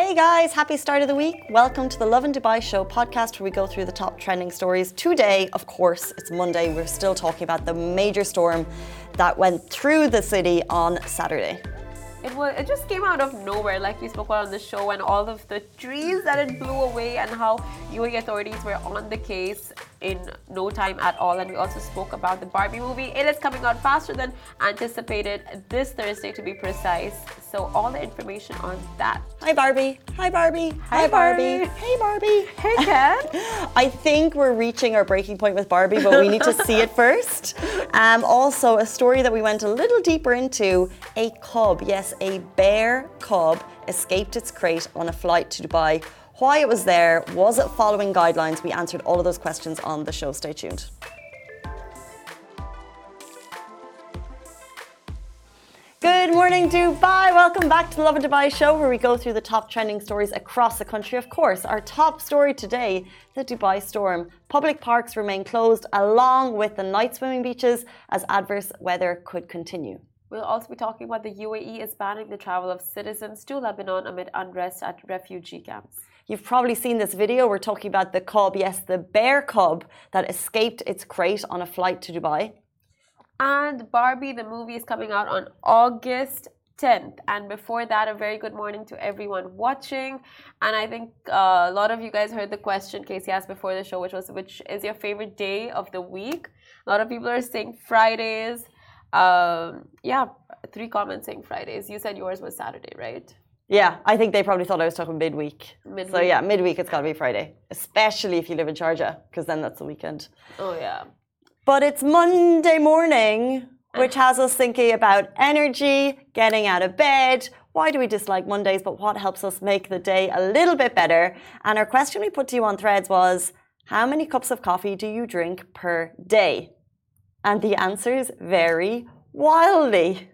Hey guys, happy start of the week. Welcome to the Lovin Dubai Show podcast where we go through the top trending stories. Today, of course, it's Monday. We're still talking about the major storm that went through the city on Saturday. It was. It just came out of nowhere, like we spoke about on the show, and all of the trees that it blew away, and how UAE authorities were on the case in no time at all. And we also spoke about the Barbie movie. It is coming out faster than anticipated this Thursday, to be precise. So all the information on that. Hi Barbie. Hi Barbie. Hi, Barbie. Hey Barbie. Hey Ken. I think we're reaching our breaking point with Barbie, but we need to see it first. Um, also, a story that we went a little deeper into a cub, yes, a bear cub, escaped its crate on a flight to Dubai. Why it was there, was it following guidelines? We answered all of those questions on the show. Stay tuned. Good morning, Dubai. Welcome back to the Lovin Dubai show where we go through the top trending stories across the country. Of course, our top story today the Dubai storm. Public parks remain closed along with the night swimming beaches as adverse weather could continue. We'll also be talking about the UAE is banning the travel of citizens to Lebanon amid unrest at refugee camps. You've probably seen this video. We're talking about the cub, yes, the bear cub that escaped its crate on a flight to Dubai. And Barbie, the movie, is coming out on August 10th. And before that, a very good morning to everyone watching. And I think uh, a lot of you guys heard the question Casey asked before the show, which was, which is your favorite day of the week? A lot of people are saying Fridays. Um, yeah, three comments saying Fridays. You said yours was Saturday, right? Yeah, I think they probably thought I was talking midweek. Midweek. So yeah, midweek it's got to be Friday, especially if you live in Sharjah, because then that's the weekend. Oh, yeah. But it's Monday morning, which has us thinking about energy, getting out of bed. Why do we dislike Mondays? But what helps us make the day a little bit better? And our question we put to you on threads was How many cups of coffee do you drink per day? And the answers vary wildly.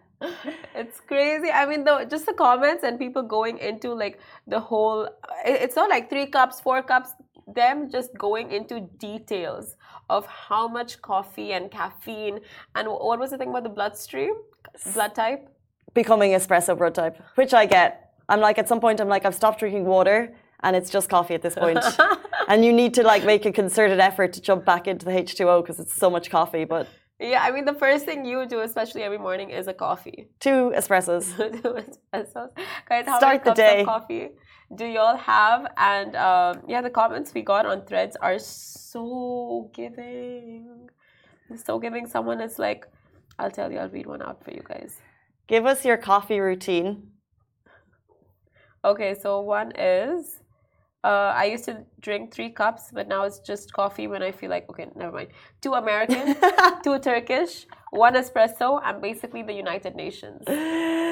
It's crazy. I mean, the just the comments and people going into like the whole. It's not like three cups, four cups. Them just going into details of how much coffee and caffeine and what was the thing about the bloodstream, blood type. Becoming espresso blood type, which I get. I'm like, at some point, I'm like, I've stopped drinking water and it's just coffee at this point. and you need to like make a concerted effort to jump back into the H2O because it's so much coffee. But Yeah, I mean, the first thing you do, especially every morning, is a coffee. two espressos. Two espressos. Guys, how Start many the cups day. of coffee do y'all have? And um, yeah, the comments we got on threads are so giving. So giving. Someone is like, I'll tell you, I'll read one out for you guys. Give us your coffee routine. Okay, so one is uh, I used to drink three cups, but now it's just coffee when I feel like, okay, never mind. Two American, two Turkish, one espresso, I'm basically the United Nations.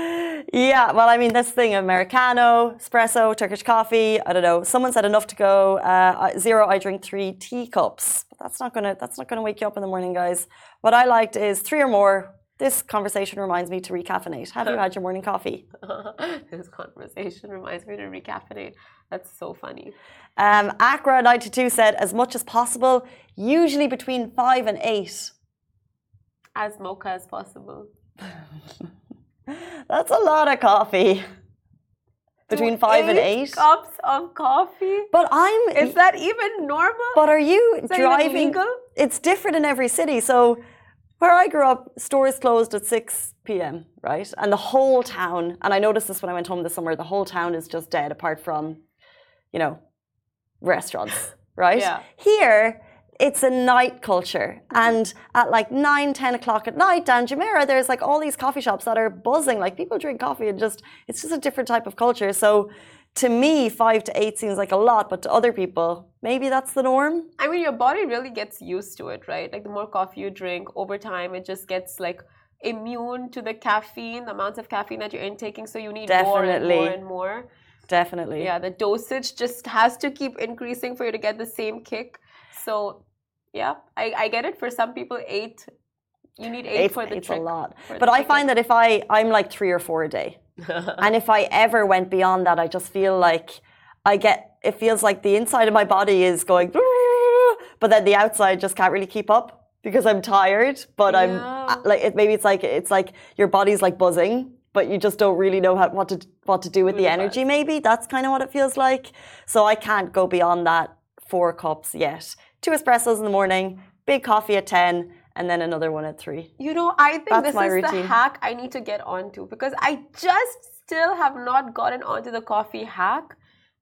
Yeah, well, I mean, this thing Americano, espresso, Turkish coffee. I don't know. Someone said enough to go. Uh, zero. I drink three teacups. But that's not gonna. That's not gonna wake you up in the morning, guys. What I liked is three or more. This conversation reminds me to recaffeinate. Have you had your morning coffee? this conversation reminds me to recaffeinate. That's so funny. Um, Accra92 said as much as possible, usually between five and eight. As mocha as possible. That's a lot of coffee. Between five and eight. cups of coffee. But I'm. Is that even normal? But are you Is driving? It's different in every city. So, where I grew up, stores closed at 6 p.m., right? And the whole town, and I noticed this when I went home this summer, the whole town is just dead apart from, you know, restaurants, right? Yeah. Here, it's a night culture. And at like 9, 10 o'clock at night down Jumeirah, there's like all these coffee shops that are buzzing. Like people drink coffee and just, it's just a different type of culture. So, to me, five to eight seems like a lot, but to other people, maybe that's the norm. I mean, your body really gets used to it, right? Like the more coffee you drink over time, it just gets like immune to the caffeine, the amounts of caffeine that you're intaking. So you need more and more and more. Definitely. Yeah, the dosage just has to keep increasing for you to get the same kick. So, yeah, I, I get it. For some people, eight, you need eight It's, for the it's trick. a lot. But I find that if I, I'm like three or four a day. and if I ever went beyond that, I just feel like I get, it feels like the inside of my body is going, but then the outside just can't really keep up because I'm tired. But I'm Yeah. uh, like, it, maybe it's like, it's like your body's like buzzing but you just don't really know how, what to what to do with the With the energy. Maybe that's kind of what it feels like. So I can't go beyond that four cups yet. Two espressos in the morning, big coffee at ten, and then another one at three. You know, I think That's this is routine. the hack I need to get onto because I just still have not gotten onto the coffee hack.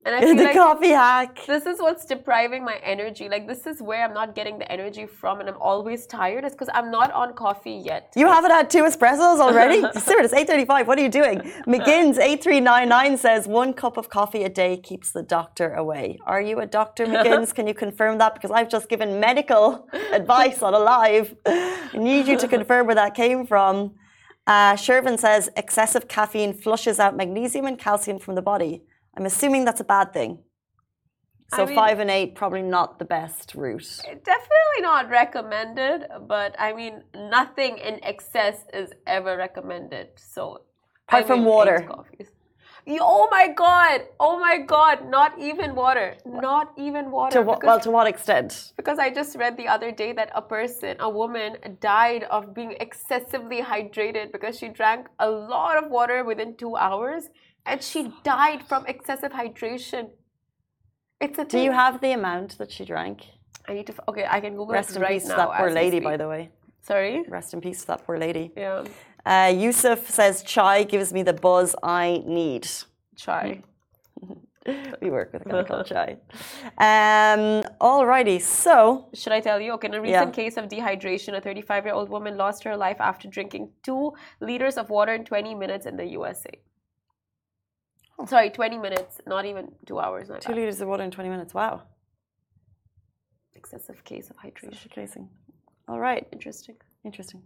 And I feel the like coffee hack. this is what's depriving my energy. Like this is where I'm not getting the energy from and I'm always tired. It's because I'm not on coffee yet. You haven't had two espressos already? Stuart, it's 8.35. What are you doing? McGinn's 8399 says one cup of coffee a day keeps the doctor away. Are you a doctor, McGinn's? Can you confirm that? Because I've just given medical advice on a live. I need you to confirm where that came from. Uh, Shervin says excessive caffeine flushes out magnesium and calcium from the body. I'm assuming that's a bad thing. So I mean- five and eight probably not the best route. Eh, definitely not recommended, but I mean, nothing in excess is ever recommended. So, Apart I from mean, water. Oh my god! Oh my god! Not even water. Not even water. To because- well, to what extent? Because I just read the other day that a person, a woman, died of being excessively hydrated because she drank a lot of water within two hours and she died from excessive hydration. It's a Do thing. you have the amount that she drank? I need to. Okay, I can Google Rest in right peace now. to that poor lady, by the way. Sorry. Rest in peace to that poor lady. Yeah. Uh, Yusuf says chai gives me the buzz I need. Chai. We work with a guy called chai. Um, alrighty, so Should I tell you? Okay, in a recent Yeah. case of dehydration, a 35 year old woman lost her life after drinking two liters of water in 20 minutes in the USA. Sorry, 20 minutes, not even two hours. Not two liters of water in 20 minutes. Wow, excessive case of hydration. casing. All right, Interesting. interesting.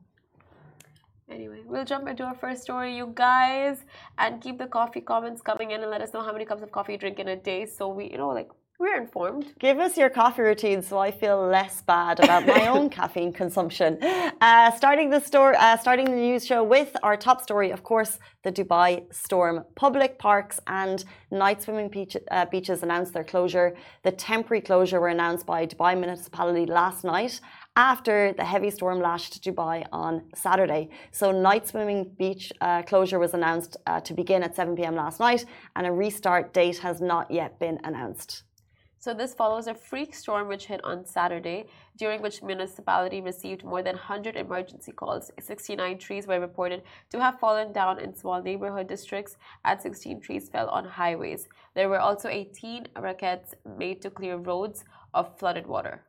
Anyway, we'll jump into our first story, you guys, and keep the coffee comments coming in and let us know how many cups of coffee you drink in a day so we, you know, like, we're informed. Give us your coffee routine so I feel less bad about my own caffeine consumption. Uh, starting the store, uh, starting the news show with our top story, of course, the Dubai storm. Public parks and night swimming beach, uh, beaches announced their closure. The temporary closure were announced by Dubai municipality last night after the heavy storm lashed Dubai on Saturday. So, night swimming beach uh, closure was announced uh, to begin at 7 p.m. last night, and a restart date has not yet been announced. So this follows a freak storm which hit on Saturday, during which municipality received more than 100 emergency calls. 69 trees were reported to have fallen down in small neighborhood districts, and 16 trees fell on highways. There were also 18 rackets made to clear roads of flooded water.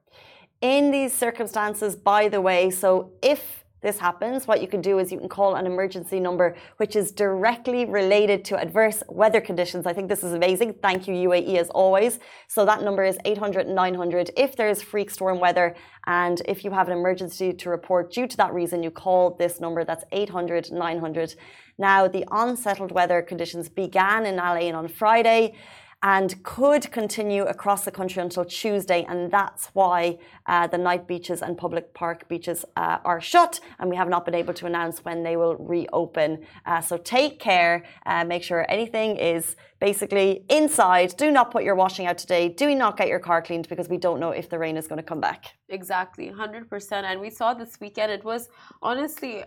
in these circumstances, by the way, so if this happens, what you can do is you can call an emergency number which is directly related to adverse weather conditions. I think this is amazing. Thank you, UAE, as always. So that number is 800 900. If there's freak storm weather and if you have an emergency to report due to that reason, you call this number. That's 800 900. Now, the unsettled weather conditions began in Al Ain on Friday and could continue across the country until Tuesday. And that's why uh, the night beaches and public park beaches uh, are shut. And we have not been able to announce when they will reopen. Uh, so take care. Uh, make sure anything is basically inside. Do not put your washing out today. Do not get your car cleaned because we don't know if the rain is going to come back. Exactly, 100%. And we saw this weekend, it was honestly,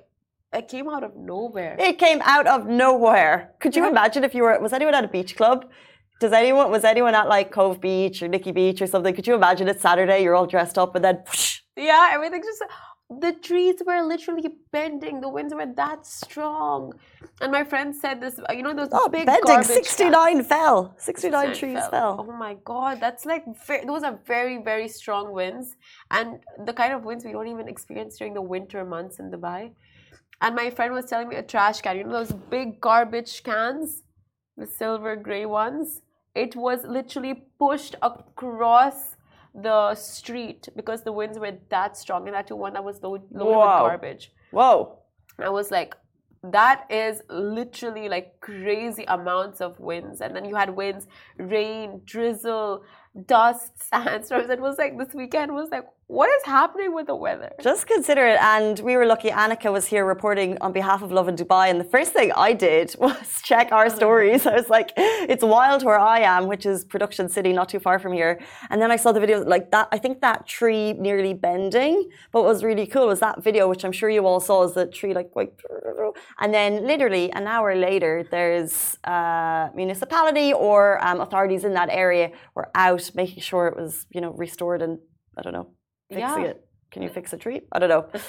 it came out of nowhere. It came out of nowhere. Could you imagine if you were, was anyone at a beach club? Does anyone, was anyone at like Cove Beach or Nikki Beach or something? Could you imagine it's Saturday, you're all dressed up and then whoosh, Yeah, everything just the trees were literally bending. The winds were that strong, and my friend said this. Uh, you know those Oh, big bending. 69 fell. 69 69 trees fell. Oh my god, that's like those are very very strong winds, and the kind of winds we don't even experience during the winter months in Dubai. And my friend was telling me a trash can. You know those big garbage cans, the silver gray ones. It was literally pushed across the street because the winds were that strong, and that too one that was load- loaded Wow. with garbage. Whoa. I was like, that is literally like crazy amounts of winds. And then you had winds, rain, drizzle, dust, sandstorms. It was like this weekend was like, what is happening with the weather? Just consider it. And we were lucky Annika was here reporting on behalf of Lovin Dubai. And the first thing I did was check our stories. I was like, it's wild where I am, which is production city, not too far from here. And then I saw the video like that. I think that tree nearly bending. But what was really cool was that video, which I'm sure you all saw, is the tree like, like and then literally an hour later, there's a municipality or um, authorities in that area were out making sure it was, you know, restored and I don't know fixing yeah. it. Can you fix a tree? I don't know.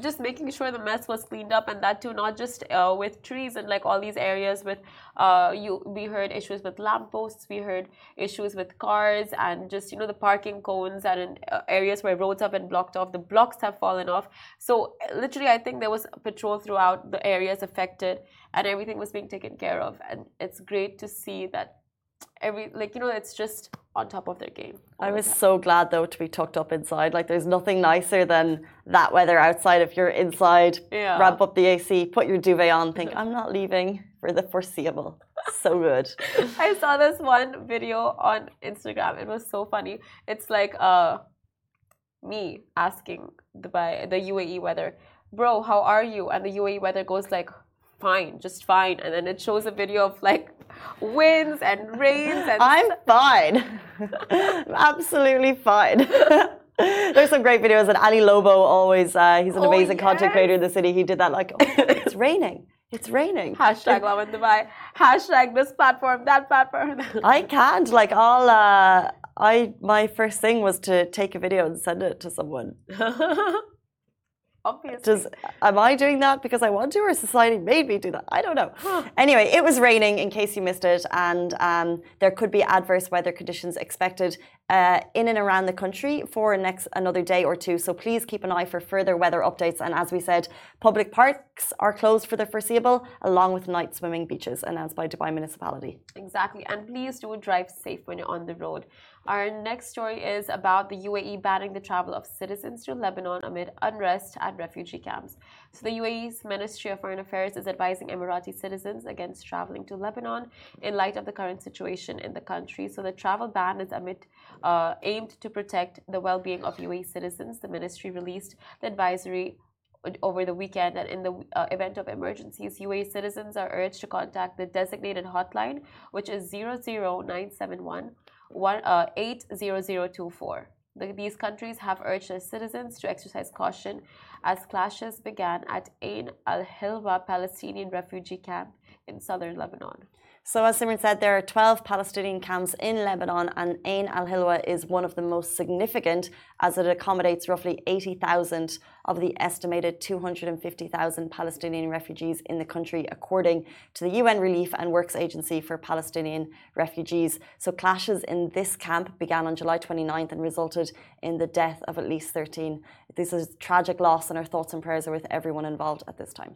just making sure the mess was cleaned up and that too not just uh, with trees and like all these areas with uh, you we heard issues with lampposts we heard issues with cars and just you know the parking cones and in uh, areas where roads have been blocked off the blocks have fallen off so literally i think there was patrol throughout the areas affected and everything was being taken care of and it's great to see that every like you know it's just on top of their game. I was so glad though to be tucked up inside. Like there's nothing nicer than that weather outside if you're inside. Yeah. Ramp up the AC, put your duvet on, think I'm not leaving for the foreseeable. so good. I saw this one video on Instagram. It was so funny. It's like uh me asking Dubai the UAE weather, bro, how are you? And the UAE weather goes like fine, just fine. And then it shows a video of like winds and rains and I'm fine. Absolutely fine. There's some great videos and Ali Lobo always uh, he's an oh, amazing yes. content creator in the city. He did that like oh, it's raining. It's raining. Hashtag Lovin Dubai. Hashtag this platform, that platform. I can't. Like all uh I my first thing was to take a video and send it to someone. Obviously. Does am I doing that because I want to, or society made me do that? I don't know. anyway, it was raining. In case you missed it, and um, there could be adverse weather conditions expected uh, in and around the country for next another day or two. So please keep an eye for further weather updates. And as we said, public parks are closed for the foreseeable, along with night swimming beaches announced by Dubai municipality. Exactly, and please do drive safe when you're on the road. Our next story is about the UAE banning the travel of citizens to Lebanon amid unrest at refugee camps. So, the UAE's Ministry of Foreign Affairs is advising Emirati citizens against traveling to Lebanon in light of the current situation in the country. So, the travel ban is amid, uh, aimed to protect the well being of UAE citizens. The ministry released the advisory over the weekend and in the uh, event of emergencies UAE citizens are urged to contact the designated hotline which is 00971 one, uh, 80024. The, these countries have urged their citizens to exercise caution as clashes began at Ain al Hilwa Palestinian refugee camp in southern Lebanon. So, as Simran said, there are 12 Palestinian camps in Lebanon, and Ain al Hilwa is one of the most significant as it accommodates roughly 80,000 of the estimated 250,000 Palestinian refugees in the country, according to the UN Relief and Works Agency for Palestinian Refugees. So, clashes in this camp began on July 29th and resulted in the death of at least 13. This is a tragic loss, and our thoughts and prayers are with everyone involved at this time.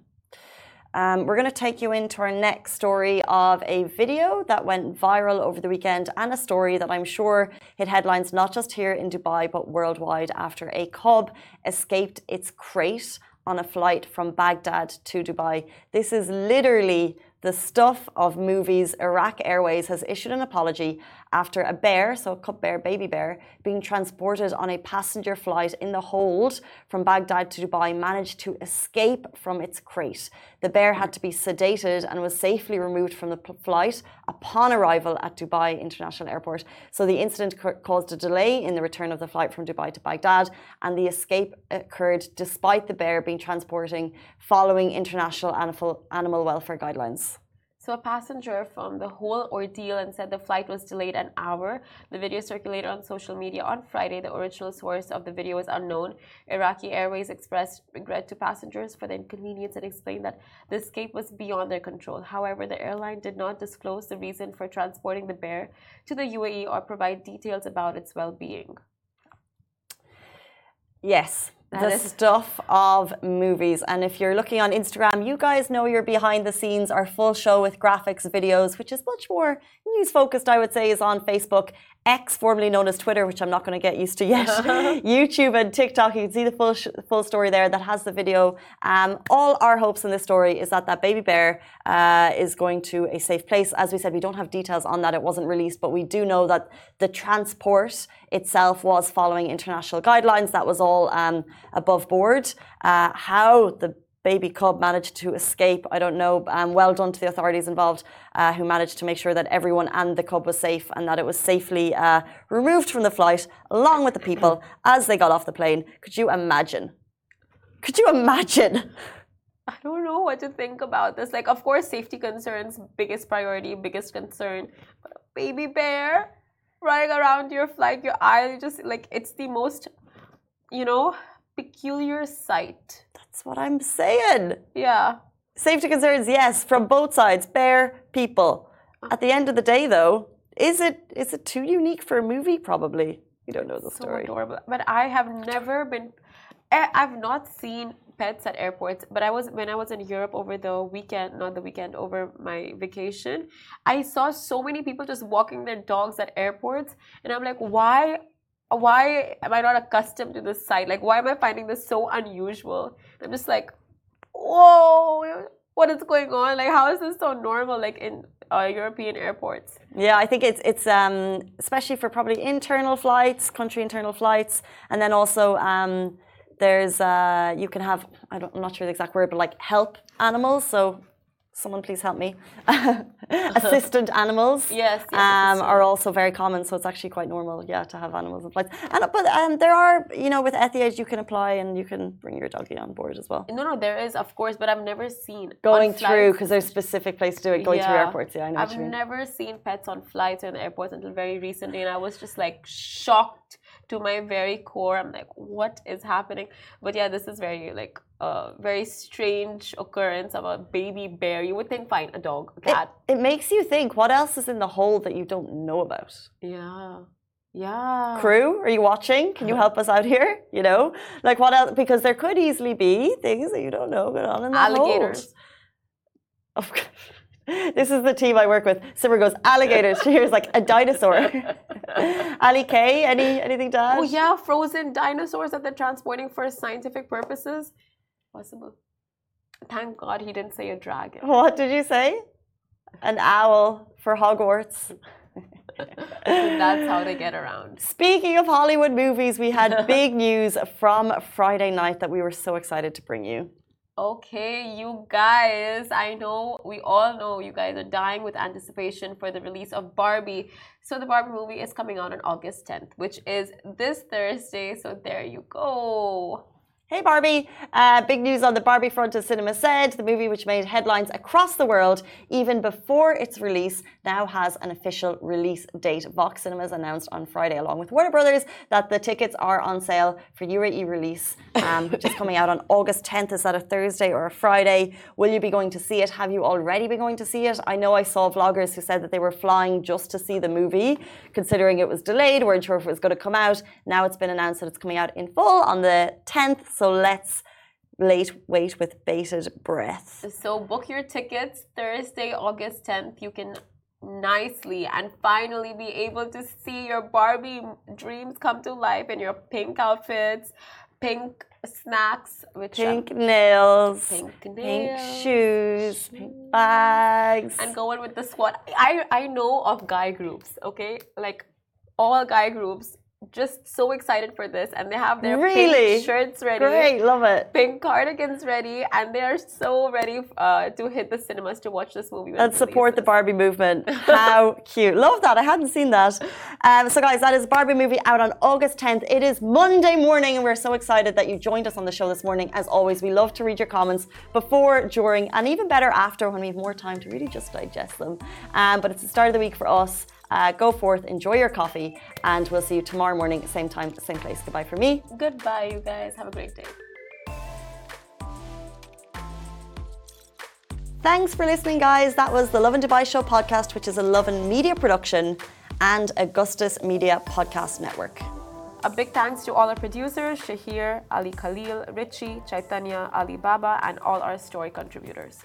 Um, we're going to take you into our next story of a video that went viral over the weekend and a story that I'm sure hit headlines not just here in Dubai but worldwide after a cub escaped its crate on a flight from Baghdad to Dubai. This is literally the stuff of movies. Iraq Airways has issued an apology after a bear, so a cup bear, baby bear, being transported on a passenger flight in the hold from Baghdad to Dubai managed to escape from its crate. The bear had to be sedated and was safely removed from the flight upon arrival at Dubai International Airport. So the incident caused a delay in the return of the flight from Dubai to Baghdad, and the escape occurred despite the bear being transporting following international animal welfare guidelines. So a passenger from the whole ordeal and said the flight was delayed an hour. The video circulated on social media on Friday. The original source of the video is unknown. Iraqi Airways expressed regret to passengers for the inconvenience and explained that the escape was beyond their control. However, the airline did not disclose the reason for transporting the bear to the UAE or provide details about its well-being. Yes, the stuff of movies. And if you're looking on Instagram, you guys know you're behind the scenes, our full show with graphics, videos, which is much more news focused, I would say, is on Facebook. X, formerly known as Twitter, which I'm not going to get used to yet, YouTube and TikTok. You can see the full full story there that has the video. Um, all our hopes in this story is that that baby bear uh, is going to a safe place. As we said, we don't have details on that; it wasn't released, but we do know that the transport itself was following international guidelines. That was all um, above board. Uh, how the baby cub managed to escape. I don't know. Um, well done to the authorities involved uh, who managed to make sure that everyone and the cub was safe and that it was safely uh, removed from the flight along with the people as they got off the plane. Could you imagine? Could you imagine? I don't know what to think about this. Like, of course, safety concerns, biggest priority, biggest concern. But a baby bear running around your flight, your eye just like it's the most, you know, peculiar sight. That's what I'm saying. Yeah. Safety concerns, yes, from both sides, bear, people. Uh. At the end of the day, though, is it is it too unique for a movie? Probably. You don't know the so story. adorable. But I have never been. Eh, I've not seen pets at airports. But I was when I was in Europe over the weekend, not the weekend, over my vacation. I saw so many people just walking their dogs at airports, and I'm like, why? Why am I not accustomed to this sight? Like, why am I finding this so unusual? I'm just like, whoa, what is going on? Like, how is this so normal? Like in uh, European airports. Yeah, I think it's it's um, especially for probably internal flights, country internal flights, and then also um, there's uh, you can have I I'm not sure the exact word, but like help animals. So someone please help me. Assistant animals, Yes, yes, um, are also very common. So it's actually quite normal, yeah, to have animals in flights. And but um, there are, you know, with Etihad you can apply and you can bring your doggy on board as well. No, no, there is, of course, but I've never seen Going through because there's specific place to do it. Going through airports, yeah, I know. I've never seen pets on flights or in airports until very recently, and I was just like shocked to my very core. I'm like, what is happening? But yeah, this is very like a very strange occurrence of a baby bear. You would think, fine, a dog, a cat. it makes you think what else is in the hole that you don't know about. Yeah, yeah. Crew, are you watching? Can you help us out here? You know, like what else? Because there could easily be things that you don't know going on in that Alligators. This is the team I work with. Simmer goes alligators. She hears like a dinosaur. Ali K, any anything to add? Oh yeah, frozen dinosaurs that they're transporting for scientific purposes. Possible. Thank God he didn't say a dragon. What did you say? An owl for Hogwarts. That's how they get around. Speaking of Hollywood movies, we had big news from Friday night that we were so excited to bring you. Okay, you guys, I know we all know you guys are dying with anticipation for the release of Barbie. So the Barbie movie is coming out on August 10th, which is this Thursday. So there you go. Hey Barbie! Uh, big news on the Barbie front, as Simran said. The movie, which made headlines across the world even before its release, now has an official release date. Vox Cinemas announced on Friday, along with Warner Brothers, that the tickets are on sale for UAE release, um, which is coming out on August 10th. Is that a Thursday or a Friday? Will you be going to see it? Have you already been going to see it? I know I saw vloggers who said that they were flying just to see the movie, considering it was delayed, weren't sure if it was going to come out. Now it's been announced that it's coming out in full on the 10th. So let's late wait with bated breath. So book your tickets Thursday, August 10th. You can nicely and finally be able to see your Barbie dreams come to life in your pink outfits, pink snacks, which um, Pink nails, pink pink shoes, pink bags. and going with the squad. I I know of guy groups, okay, like all guy groups, just so excited for this, and they have their Really? pink shirts ready. Great, love it. Pink cardigans ready, and they are so ready uh, to hit the cinemas to watch this movie. And support the. Barbie movement. How cute. Love that. I hadn't seen that. Um, so, guys, that is Barbie movie out on August 10th. It is Monday morning, and we're so excited that you joined us on the show this morning. As always, we love to read your comments before, during, and even better after when we have more time to really just digest them. Um, but it's the start of the week for us. Uh, go forth, enjoy your coffee, and we'll see you tomorrow morning, same time, same place. Goodbye for me. Goodbye, you guys. Have a great day. Thanks for listening, guys. That was the Lovin Dubai Show podcast, which is a Love and Media production and Augustus Media Podcast Network. A big thanks to all our producers, Shahir, Ali Khalil, Richie, Chaitanya, Ali Baba, and all our story contributors.